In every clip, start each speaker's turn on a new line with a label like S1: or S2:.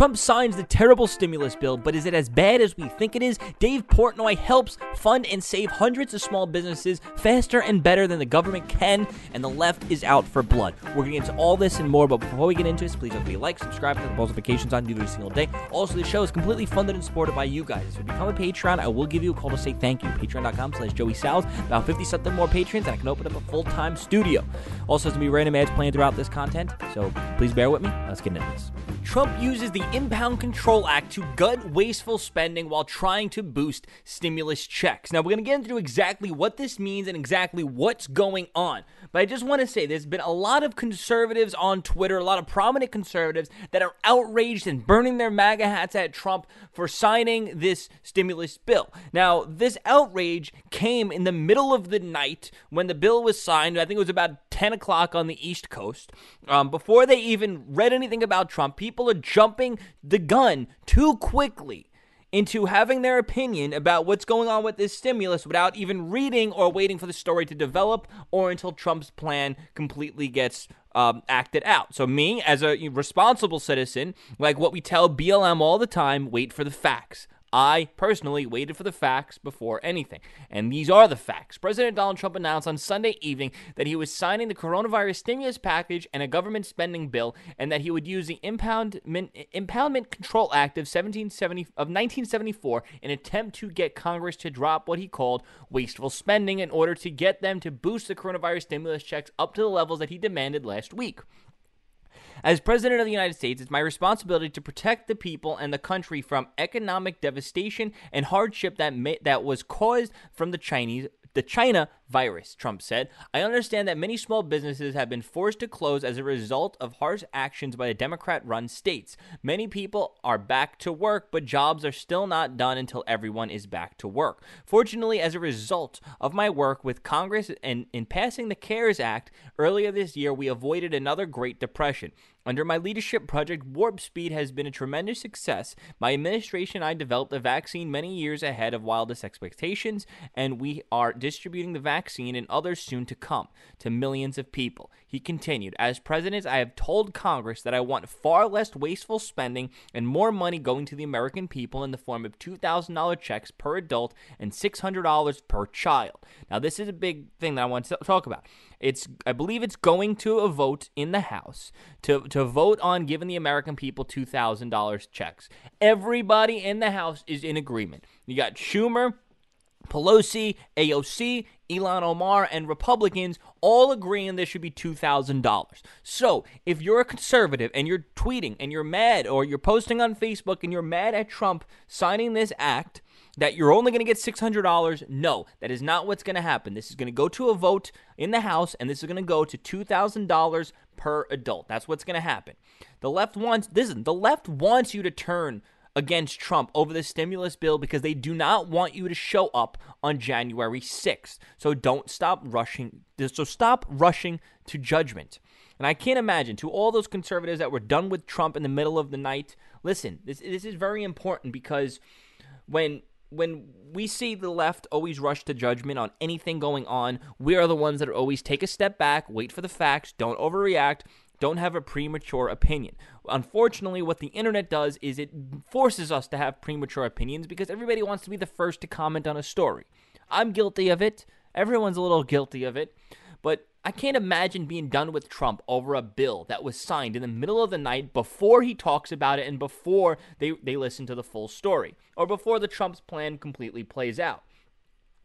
S1: Trump signs the terrible stimulus bill, but is it as bad as we think it is? Dave Portnoy helps fund and save hundreds of small businesses faster and better than the government can, and the left is out for blood. We're going to get into all this and more, but before we get into this, please don't forget to like, subscribe, and the notifications on every single day. Also, the show is completely funded and supported by you guys. If you become a Patreon, I will give you a call to say thank you. Patreon.com slash Joey Salads. About 50 something more patrons, and I can open up a full time studio. Also, there's going to be random ads playing throughout this content, so please bear with me. Let's get into this. Trump uses the Impound Control Act to gut wasteful spending while trying to boost stimulus checks. Now, we're going to get into exactly what this means and exactly what's going on. But I just want to say there's been a lot of conservatives on Twitter, a lot of prominent conservatives that are outraged and burning their MAGA hats at Trump for signing this stimulus bill. Now, this outrage came in the middle of the night when the bill was signed. I think it was about 10 o'clock on the East Coast. Um, before they even read anything about Trump, people are jumping the gun too quickly into having their opinion about what's going on with this stimulus without even reading or waiting for the story to develop or until Trump's plan completely gets um, acted out. So, me, as a responsible citizen, like what we tell BLM all the time, wait for the facts. I personally waited for the facts before anything. And these are the facts. President Donald Trump announced on Sunday evening that he was signing the coronavirus stimulus package and a government spending bill, and that he would use the Impoundment, Impoundment Control Act of, 1770, of 1974 in an attempt to get Congress to drop what he called wasteful spending in order to get them to boost the coronavirus stimulus checks up to the levels that he demanded last week. As President of the United States, it's my responsibility to protect the people and the country from economic devastation and hardship that may, that was caused from the Chinese the China virus, Trump said. I understand that many small businesses have been forced to close as a result of harsh actions by the Democrat run states. Many people are back to work, but jobs are still not done until everyone is back to work. Fortunately, as a result of my work with Congress and in passing the CARES Act earlier this year, we avoided another Great Depression. Under my leadership, Project Warp Speed has been a tremendous success. My administration and I developed the vaccine many years ahead of wildest expectations, and we are distributing the vaccine and others soon to come to millions of people. He continued, As president, I have told Congress that I want far less wasteful spending and more money going to the American people in the form of $2,000 checks per adult and $600 per child. Now, this is a big thing that I want to talk about. It's I believe it's going to a vote in the House to to vote on giving the American people two thousand dollars checks. Everybody in the House is in agreement. You got Schumer, Pelosi, AOC, Ilhan Omar, and Republicans all agreeing there should be $2,000. So, if you're a conservative and you're tweeting and you're mad or you're posting on Facebook and you're mad at Trump signing this act, that you're only going to get $600. No, that is not what's going to happen. This is going to go to a vote in the House, and this is going to go to $2,000 per adult. That's what's going to happen. The left wants, listen, the left wants you to turn against Trump over the stimulus bill because they do not want you to show up on January 6th. So don't stop rushing. So stop rushing to judgment. And I can't imagine to all those conservatives that were done with Trump in the middle of the night. Listen, this this is very important because when when we see the left always rush to judgment on anything going on, we are the ones that are always take a step back, wait for the facts, don't overreact, don't have a premature opinion. Unfortunately, what the internet does is it forces us to have premature opinions because everybody wants to be the first to comment on a story. I'm guilty of it. Everyone's a little guilty of it. But I can't imagine being done with Trump over a bill that was signed in the middle of the night before he talks about it and before they, they listen to the full story or before the Trump's plan completely plays out.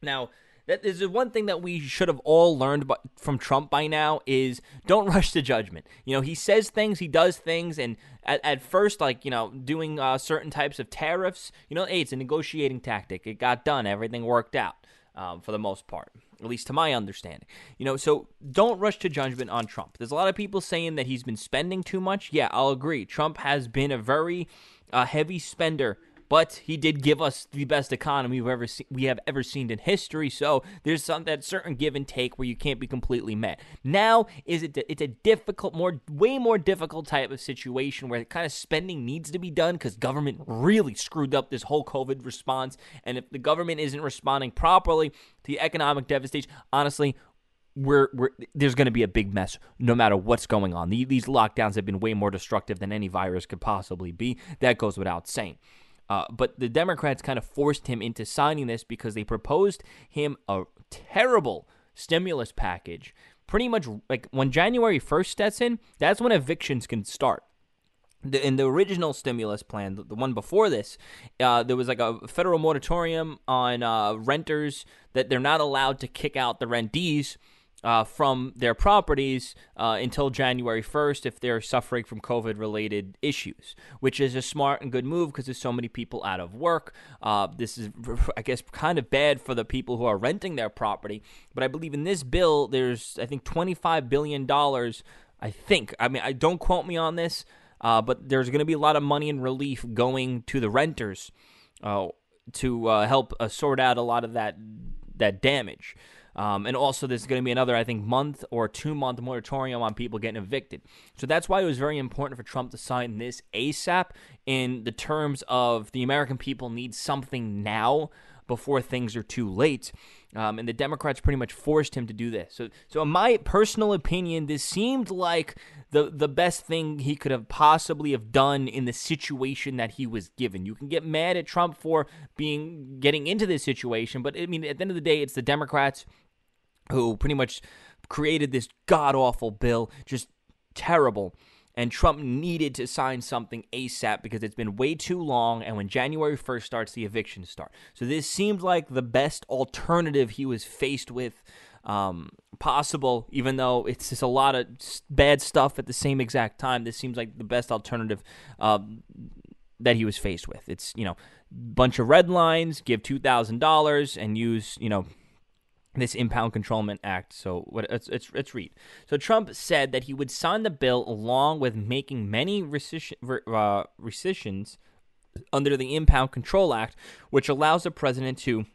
S1: Now, that is the one thing that we should have all learned from Trump by now is don't rush to judgment. You know, he says things, he does things, and at, at first, like, you know, doing uh, certain types of tariffs, you know, hey, it's a negotiating tactic. It got done, everything worked out um, for the most part at least to my understanding. You know, so don't rush to judgment on Trump. There's a lot of people saying that he's been spending too much. Yeah, I'll agree. Trump has been a very uh, heavy spender but he did give us the best economy we've ever we have ever seen in history. So there's some that certain give and take where you can't be completely met. Now is it it's a difficult, more way more difficult type of situation where kind of spending needs to be done because government really screwed up this whole COVID response, and if the government isn't responding properly to the economic devastation, honestly, we're, we're there's going to be a big mess no matter what's going on. These lockdowns have been way more destructive than any virus could possibly be. That goes without saying. Uh, but the Democrats kind of forced him into signing this because they proposed him a terrible stimulus package. Pretty much like when January 1st sets in, that's when evictions can start the, in the original stimulus plan, the, the one before this, uh, there was like a federal moratorium on uh, renters that they're not allowed to kick out the rentees uh, from their properties uh, until January 1st if they're suffering from COVID related issues, which is a smart and good move because there's so many people out of work. Uh, this is, I guess, kind of bad for the people who are renting their property. But I believe in this bill, there's, I think, $25 billion. I think. I mean, I don't quote me on this. Uh, but there's going to be a lot of money and relief going to the renters uh, to uh, help sort out a lot of that that damage. Um, and also, there's going to be another, I think, month or two month moratorium on people getting evicted. So that's why it was very important for Trump to sign this ASAP in the terms of the American people need something now before things are too late. Um, and the Democrats pretty much forced him to do this. So, so in my personal opinion, this seemed like the the best thing he could have possibly have done in the situation that he was given. You can get mad at Trump for being getting into this situation, but I mean, at the end of the day, it's the Democrats who pretty much created this god awful bill, just terrible and Trump needed to sign something ASAP because it's been way too long. And when January 1st starts, the evictions start. So this seemed like the best alternative he was faced with um, possible, even though it's just a lot of bad stuff at the same exact time. This seems like the best alternative um, that he was faced with. It's, you know, bunch of red lines, give $2,000 and use, you know, this impound controlment act. So what it's, it's it's read. So Trump said that he would sign the bill along with making many rescission, uh, rescissions under the Impound Control Act, which allows the president to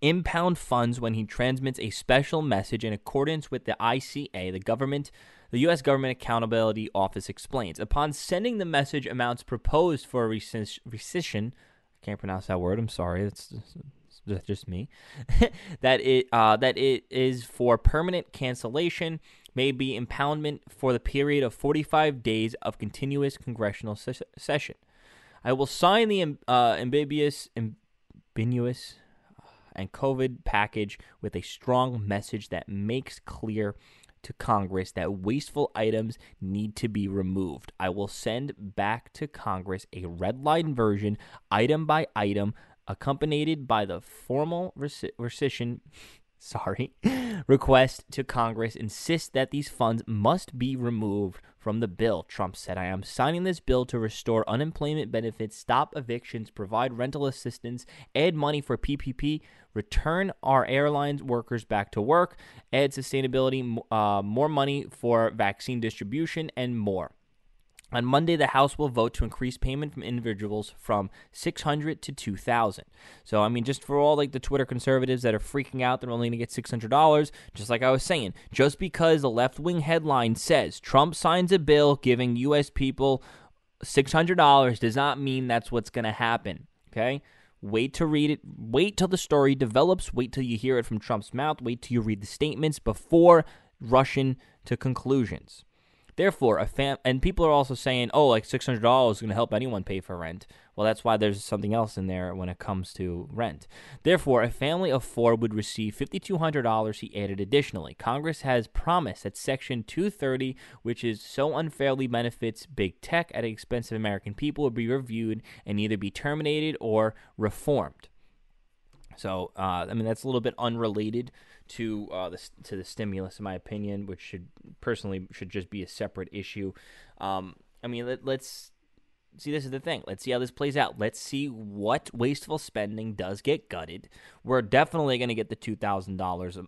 S1: impound funds when he transmits a special message in accordance with the ICA, the government the U.S. Government Accountability Office explains. Upon sending the message amounts proposed for a rescission, I can't pronounce that word. I'm sorry. It's that's just me, that it uh, that it is for permanent cancellation, may be impoundment for the period of 45 days of continuous congressional ses- session. I will sign the uh, ambiguous, ambiguous uh, and COVID package with a strong message that makes clear to Congress that wasteful items need to be removed. I will send back to Congress a red line version, item by item, accompanied by the formal rescission sorry, request to Congress insist that these funds must be removed from the bill. Trump said, I am signing this bill to restore unemployment benefits, stop evictions, provide rental assistance, add money for PPP, return our airlines workers back to work, add sustainability, uh, more money for vaccine distribution, and more. On Monday, the House will vote to increase payment from individuals from 600 to 2,000. So, I mean, just for all like the Twitter conservatives that are freaking out, they're only going to get $600. Just like I was saying, just because the left wing headline says Trump signs a bill giving U.S. people $600 does not mean that's what's going to happen. Okay. Wait to read it. Wait till the story develops. Wait till you hear it from Trump's mouth. Wait till you read the statements before rushing to conclusions. Therefore, a fam and people are also saying, "Oh, like six hundred dollars is going to help anyone pay for rent." Well, that's why there's something else in there when it comes to rent. Therefore, a family of four would receive fifty-two hundred dollars. He added additionally. Congress has promised that Section two thirty, which is so unfairly benefits big tech at the expense of American people, will be reviewed and either be terminated or reformed. So, uh, I mean, that's a little bit unrelated to uh, the to the stimulus, in my opinion, which should personally should just be a separate issue. Um, I mean, let, let's see. This is the thing. Let's see how this plays out. Let's see what wasteful spending does get gutted. We're definitely going to get the two thousand uh, dollars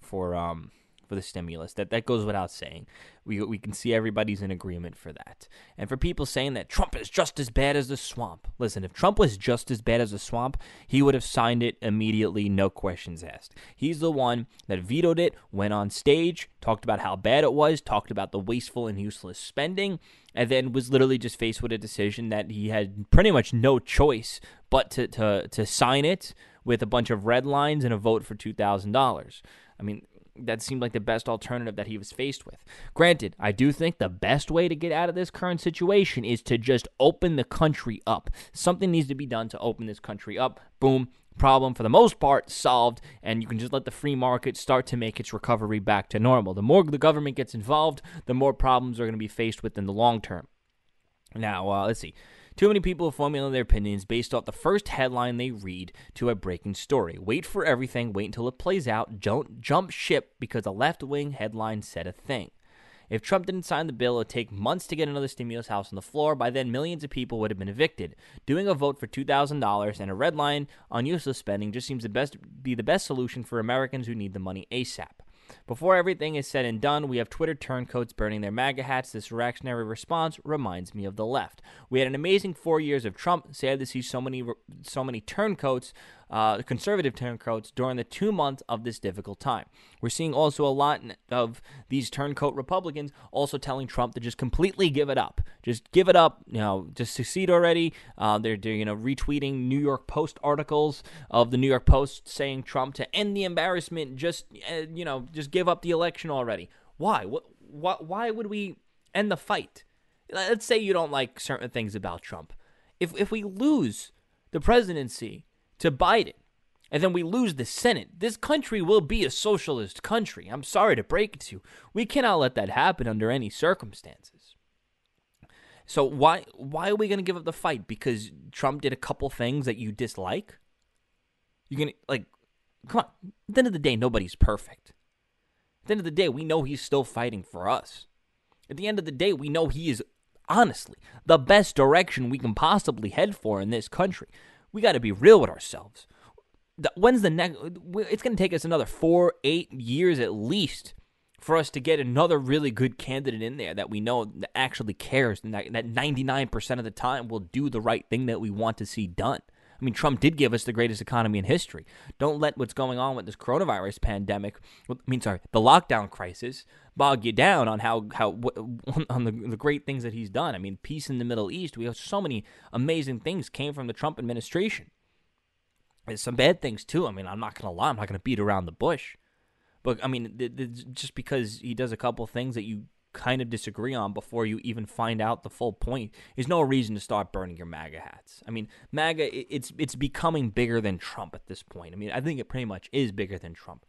S1: for um, for the stimulus. That that goes without saying. We we can see everybody's in agreement for that. And for people saying that Trump is just as bad as the swamp. Listen, if Trump was just as bad as the swamp, he would have signed it immediately, no questions asked. He's the one that vetoed it, went on stage, talked about how bad it was, talked about the wasteful and useless spending, and then was literally just faced with a decision that he had pretty much no choice but to to to sign it with a bunch of red lines and a vote for $2,000. I mean, that seemed like the best alternative that he was faced with. Granted, I do think the best way to get out of this current situation is to just open the country up. Something needs to be done to open this country up. Boom, problem for the most part solved and you can just let the free market start to make its recovery back to normal. The more the government gets involved, the more problems are going to be faced with in the long term. Now, uh, let's see. Too many people formulate their opinions based off the first headline they read to a breaking story. Wait for everything, wait until it plays out, don't jump ship because a left wing headline said a thing. If Trump didn't sign the bill, it would take months to get another stimulus house on the floor. By then, millions of people would have been evicted. Doing a vote for $2,000 and a red line on useless spending just seems to best, be the best solution for Americans who need the money ASAP. Before everything is said and done, we have Twitter turncoats burning their MAGA hats. This reactionary response reminds me of the left. We had an amazing four years of Trump. Sad to see so many so many turncoats uh, conservative turncoats during the two months of this difficult time. We're seeing also a lot of these turncoat Republicans also telling Trump to just completely give it up. Just give it up, you know, just succeed already. Uh, they're, they're, you know, retweeting New York Post articles of the New York Post saying Trump to end the embarrassment, just, uh, you know, just give up the election already. Why? What, why would we end the fight? Let's say you don't like certain things about Trump. If, if we lose the presidency, to Biden and then we lose the Senate, this country will be a socialist country. I'm sorry to break it to you. We cannot let that happen under any circumstances. So why why are we going to give up the fight because Trump did a couple things that you dislike? You're going to like come on. At the end of the day, nobody's perfect. At the end of the day, we know he's still fighting for us. At the end of the day, we know he is honestly the best direction we can possibly head for in this country we got to be real with ourselves. When's the next? It's going to take us another four, eight years at least for us to get another really good candidate in there that we know that actually cares and that, that 99% of the time will do the right thing that we want to see done. I mean, Trump did give us the greatest economy in history. Don't let what's going on with this coronavirus pandemic, I mean, sorry, the lockdown crisis, bog you down on how how on the, the great things that he's done. I mean, peace in the Middle East. We have so many amazing things came from the Trump administration. There's some bad things too. I mean, I'm not gonna lie. I'm not gonna beat around the bush. But I mean, just because he does a couple things that you kind of disagree on before you even find out the full point is no reason to start burning your MAGA hats. I mean, MAGA it's it's becoming bigger than Trump at this point. I mean, I think it pretty much is bigger than Trump.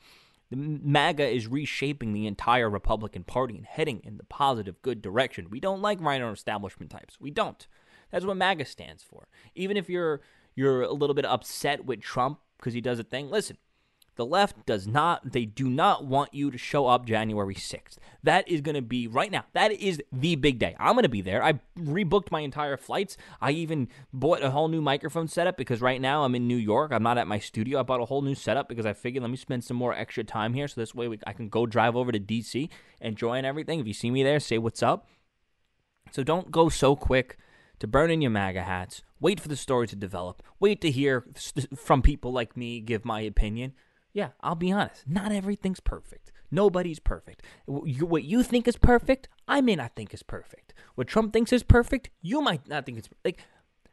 S1: The MAGA is reshaping the entire Republican Party and heading in the positive, good direction. We don't like RINO establishment types. We don't. That's what MAGA stands for. Even if you're you're a little bit upset with Trump because he does a thing, listen. The left does not, they do not want you to show up January 6th. That is going to be, right now, that is the big day. I'm going to be there. I rebooked my entire flights. I even bought a whole new microphone setup because right now I'm in New York. I'm not at my studio. I bought a whole new setup because I figured let me spend some more extra time here so this way we, I can go drive over to DC and join everything. If you see me there, say what's up. So don't go so quick to burn in your MAGA hats. Wait for the story to develop. Wait to hear from people like me give my opinion. Yeah, I'll be honest. Not everything's perfect. Nobody's perfect. What you think is perfect, I may not think is perfect. What Trump thinks is perfect, you might not think it's like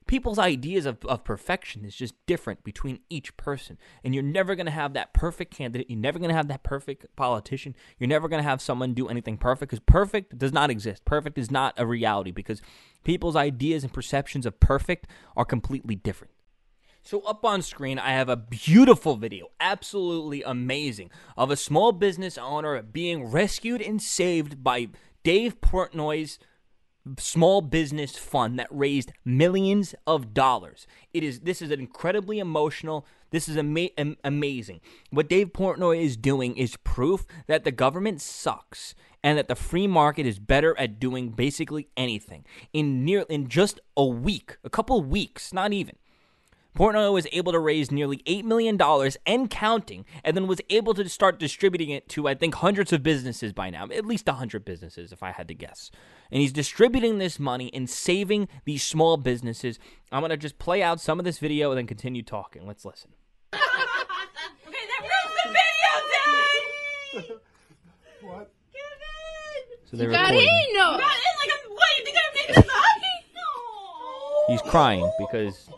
S1: people's ideas of, of perfection is just different between each person. And you're never going to have that perfect candidate. You're never going to have that perfect politician. You're never going to have someone do anything perfect because perfect does not exist. Perfect is not a reality because people's ideas and perceptions of perfect are completely different. So, up on screen, I have a beautiful video, absolutely amazing, of a small business owner being rescued and saved by Dave Portnoy's small business fund that raised millions of dollars. It is this is an incredibly emotional. This is ama- amazing. What Dave Portnoy is doing is proof that the government sucks and that the free market is better at doing basically anything. In near in just a week, a couple weeks, not even. Portnoy was able to raise nearly $8 million and counting, and then was able to start distributing it to, I think, hundreds of businesses by now, at least 100 businesses, if I had to guess. And he's distributing this money and saving these small businesses. I'm going to just play out some of this video and then continue talking. Let's listen.
S2: okay, that ruins the video, Dad!
S3: what?
S1: So they're
S2: you got
S1: recording.
S2: in! No. You got in like I'm, what, you think I'm making this up? No.
S1: He's crying because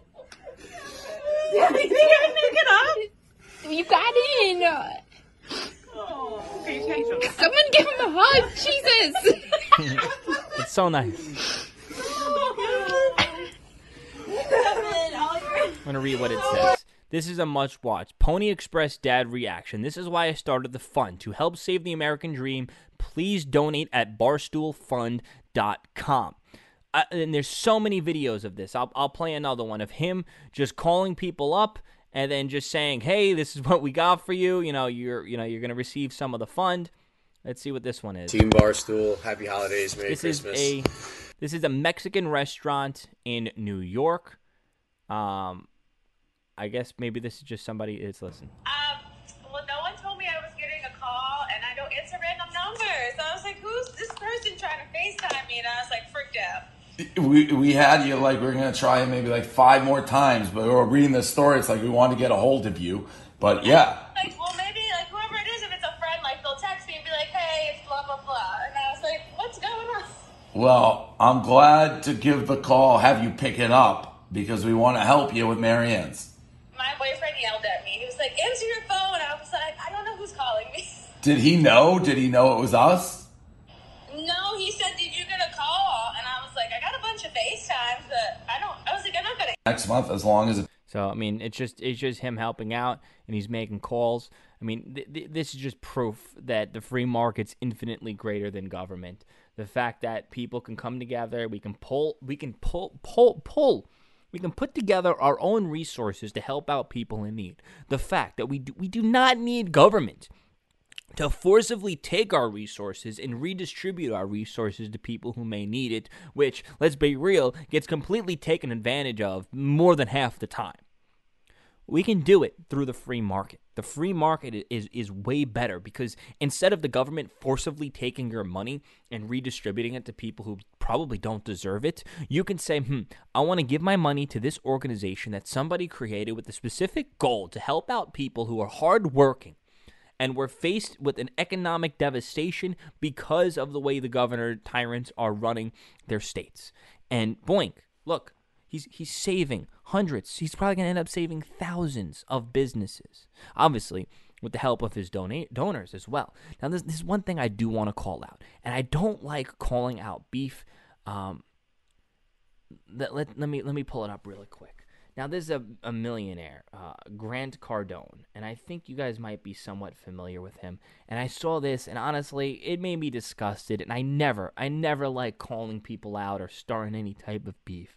S2: you think I make it up?
S4: You got in.
S2: Oh, can you change them?
S3: Someone give him a hug. Jesus.
S1: It's so nice. I'm gonna read what it says. This is a must watch. Pony Express dad reaction. This is why I started the fund to help save the American dream. Please donate at barstoolfund.com. Uh, and there's so many videos of this. I'll, I'll play another one of him just calling people up and then just saying, "Hey, this is what we got for you. You know, you're you know you're gonna receive some of the fund." Let's see what this one is.
S4: Team Barstool, happy holidays, Merry
S1: This
S4: Christmas.
S1: is a this is a Mexican restaurant in New York. Um, I guess maybe this is just somebody. It's listen.
S2: Um, well, no one told me I was getting a call, and I don't answer random numbers. So I was like, who's this person trying to FaceTime me? And I was like, freaked out.
S5: We we had you like we are gonna try it maybe like five more times, but we are reading the story. It's like we want to get a hold of you, but yeah,
S2: Like, well, maybe, like, whoever it is, if it's a friend, like, they'll text me and be like, hey, it's blah, blah, blah. And I was like, what's going on?
S5: well, I'm glad to give the call, have you pick it up because we want to help you with Marianne's.
S2: My boyfriend yelled at me. He was like, answer your phone. I was like, I don't know who's calling me.
S5: Did he know? Did he know it was us?
S2: No, he said, did you get a call? And I was like, I got a bunch of FaceTimes, but I don't, I was like, I'm not going to
S5: Next month, as long as it
S1: So I mean, it's just it's just him helping out and he's making calls. I mean, th- th- this is just proof that the free market's infinitely greater than government. The fact that people can come together, we can pull, we can pull, pull, pull. We can put together our own resources to help out people in need. The fact that we do, we do not need government to forcibly take our resources and redistribute our resources to people who may need it, which, let's be real, gets completely taken advantage of more than half the time. We can do it through the free market. The free market is, is way better because instead of the government forcibly taking your money and redistributing it to people who probably don't deserve it, you can say, hmm, I want to give my money to this organization that somebody created with the specific goal to help out people who are hardworking and we're faced with an economic devastation because of the way the governor tyrants are running their states. And boink, look, he's he's saving hundreds. He's probably going to end up saving thousands of businesses. Obviously, with the help of his donate donors as well. Now, this, this is one thing I do want to call out, and I don't like calling out beef. Um, let, let, let me let me pull it up really quick. Now, there's a, a millionaire, uh, Grant Cardone, and I think you guys might be somewhat familiar with him. And I saw this, and honestly, it made me disgusted. And I never, I never like calling people out or starting any type of beef.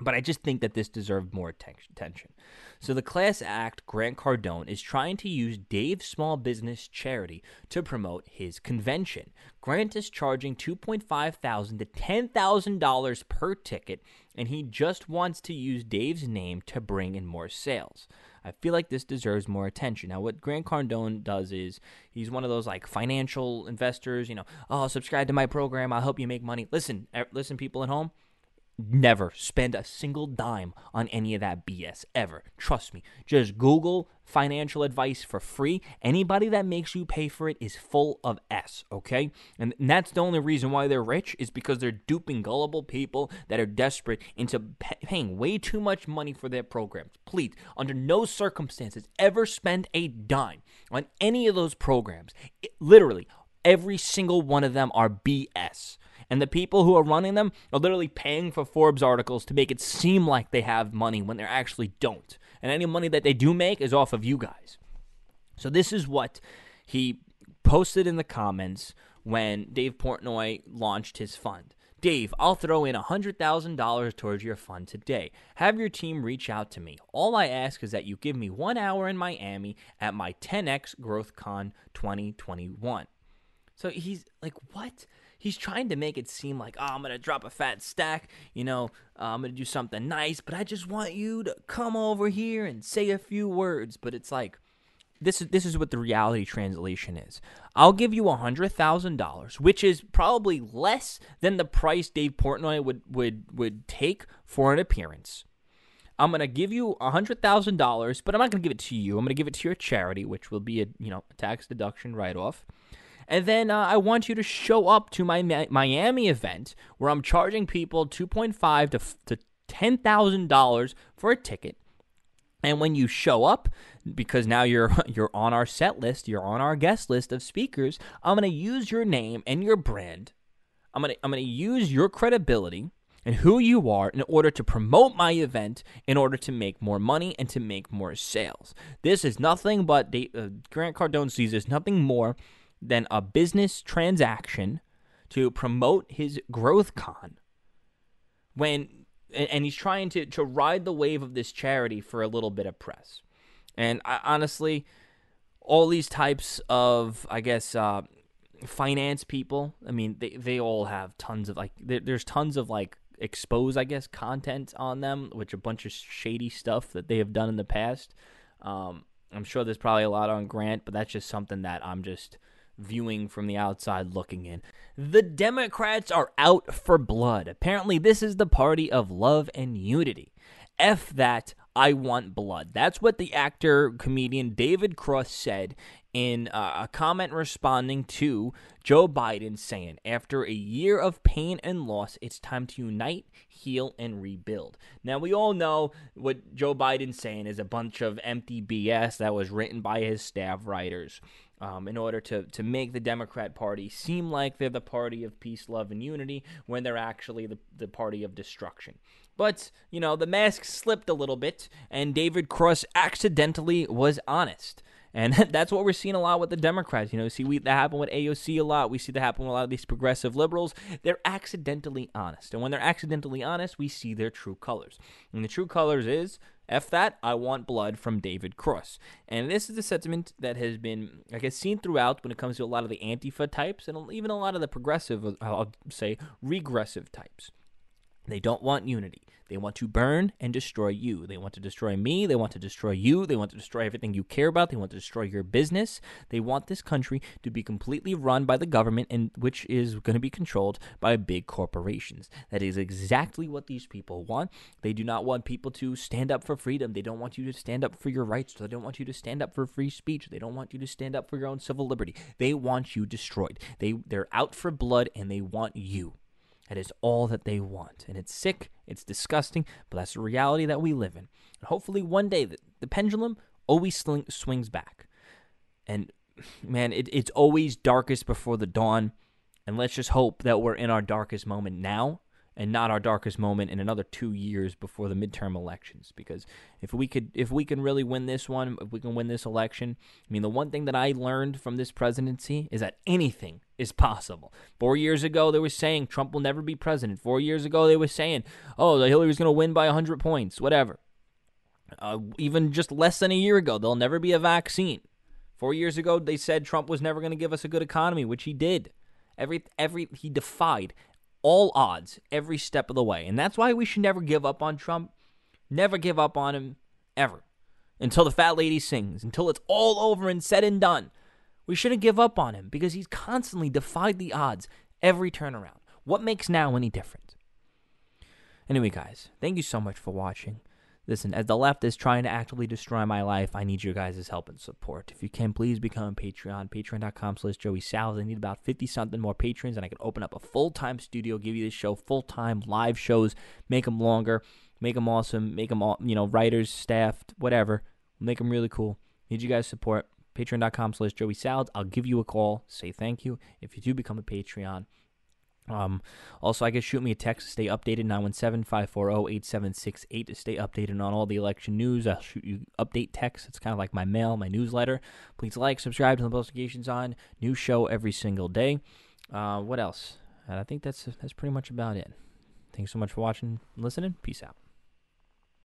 S1: But I just think that this deserved more attention. So the class act, Grant Cardone, is trying to use Dave's small business charity to promote his convention. Grant is charging 2.5 thousand to $10,000 per ticket, and he just wants to use Dave's name to bring in more sales. I feel like this deserves more attention. Now, what Grant Cardone does is he's one of those like financial investors, you know, oh, subscribe to my program, I'll help you make money. Listen, listen, people at home, never spend a single dime on any of that BS ever. Trust me. Just Google financial advice for free. Anybody that makes you pay for it is full of S, okay? And that's the only reason why they're rich is because they're duping gullible people that are desperate into pa- paying way too much money for their programs. Please, under no circumstances, ever spend a dime on any of those programs. It- literally, every single one of them are BS. And the people who are running them are literally paying for Forbes articles to make it seem like they have money when they actually don't. And any money that they do make is off of you guys. So this is what he posted in the comments when Dave Portnoy launched his fund. Dave, I'll throw in $100,000 towards your fund today. Have your team reach out to me. All I ask is that you give me one hour in Miami at my 10X GrowthCon 2021. So he's like, what? He's trying to make it seem like, oh, I'm going to drop a fat stack, you know, uh, I'm going to do something nice, but I just want you to come over here and say a few words. But it's like, this is this is what the reality translation is. I'll give you a hundred thousand dollars, which is probably less than the price Dave Portnoy would would would take for an appearance. I'm gonna give you hundred thousand dollars, but I'm not gonna give it to you. I'm gonna give it to your charity, which will be a you know a tax deduction write off. And then uh, I want you to show up to my Mi- Miami event where I'm charging people two point five to f- to ten thousand dollars for a ticket. And when you show up, because now you're you're on our set list, you're on our guest list of speakers, I'm going to use your name and your brand. I'm going to I'm going to use your credibility and who you are in order to promote my event, in order to make more money and to make more sales. This is nothing but the, uh, Grant Cardone sees this nothing more than a business transaction to promote his growth con when and he's trying to to ride the wave of this charity for a little bit of press. And I, honestly, all these types of I guess uh, finance people, I mean, they they all have tons of like there, there's tons of like expose I guess content on them, which a bunch of shady stuff that they have done in the past. Um, I'm sure there's probably a lot on Grant, but that's just something that I'm just viewing from the outside looking in. The Democrats are out for blood. Apparently, this is the party of love and unity. F that, I want blood. That's what the actor comedian David Cross said in uh, a comment responding to Joe Biden saying, after a year of pain and loss, it's time to unite, heal, and rebuild. Now, we all know what Joe Biden's saying is a bunch of empty BS that was written by his staff writers um, in order to, to make the Democrat Party seem like they're the party of peace, love, and unity when they're actually the, the party of destruction. But, you know, the mask slipped a little bit, and David Cross accidentally was honest. And that's what we're seeing a lot with the Democrats. You know, see we that happen with AOC a lot. We see that happen with a lot of these progressive liberals. They're accidentally honest. And when they're accidentally honest, we see their true colors. And the true colors is F that, I want blood from David Cross. And this is the sentiment that has been, I guess, seen throughout when it comes to a lot of the Antifa types and even a lot of the progressive, I'll say, regressive types. They don't want unity. They want to burn and destroy you. They want to destroy me. They want to destroy you. They want to destroy everything you care about. They want to destroy your business. They want this country to be completely run by the government and which is going to be controlled by big corporations. That is exactly what these people want. They do not want people to stand up for freedom. They don't want you to stand up for your rights. They don't want you to stand up for free speech. They don't want you to stand up for your own civil liberty. They want you destroyed. They they're out for blood and they want you. That is all that they want. And it's sick, it's disgusting, but that's the reality that we live in. And hopefully one day the, the pendulum always sling, swings back. And man, it, it's always darkest before the dawn. And let's just hope that we're in our darkest moment now and not our darkest moment in another two years before the midterm elections. Because if we could, if we can really win this one, if we can win this election, I mean, the one thing that I learned from this presidency is that anything is possible. Four years ago, they were saying Trump will never be president. Four years ago, they were saying, oh, Hillary's going to win by 100 points, whatever. Uh, even just less than a year ago, there'll never be a vaccine. Four years ago, they said Trump was never going to give us a good economy, which he did. Every every he defied all odds every step of the way. And that's why we should never give up on Trump. Never give up on him ever. Until the fat lady sings, until it's all over and said and done. We shouldn't give up on him because he's constantly defied the odds every turnaround. What makes now any different? Anyway, guys, thank you so much for watching. Listen, as the left is trying to actively destroy my life, I need your guys' help and support. If you can, please become a Patreon. Patreon.com slash Joey Salads. I need about 50 something more patrons, and I can open up a full time studio, give you this show full time live shows, make them longer, make them awesome, make them all, you know, writers, staff, whatever. Make them really cool. Need you guys' support. Patreon.com slash Joey Salads. I'll give you a call, say thank you. If you do become a Patreon, um, also, I guess shoot me a text to stay updated 917 540 8768 to stay updated on all the election news. I'll shoot you update text. It's kind of like my mail, my newsletter. Please like, subscribe to the notifications on. New show every single day. Uh, what else? And I think that's that's pretty much about it. Thanks so much for watching and listening. Peace out.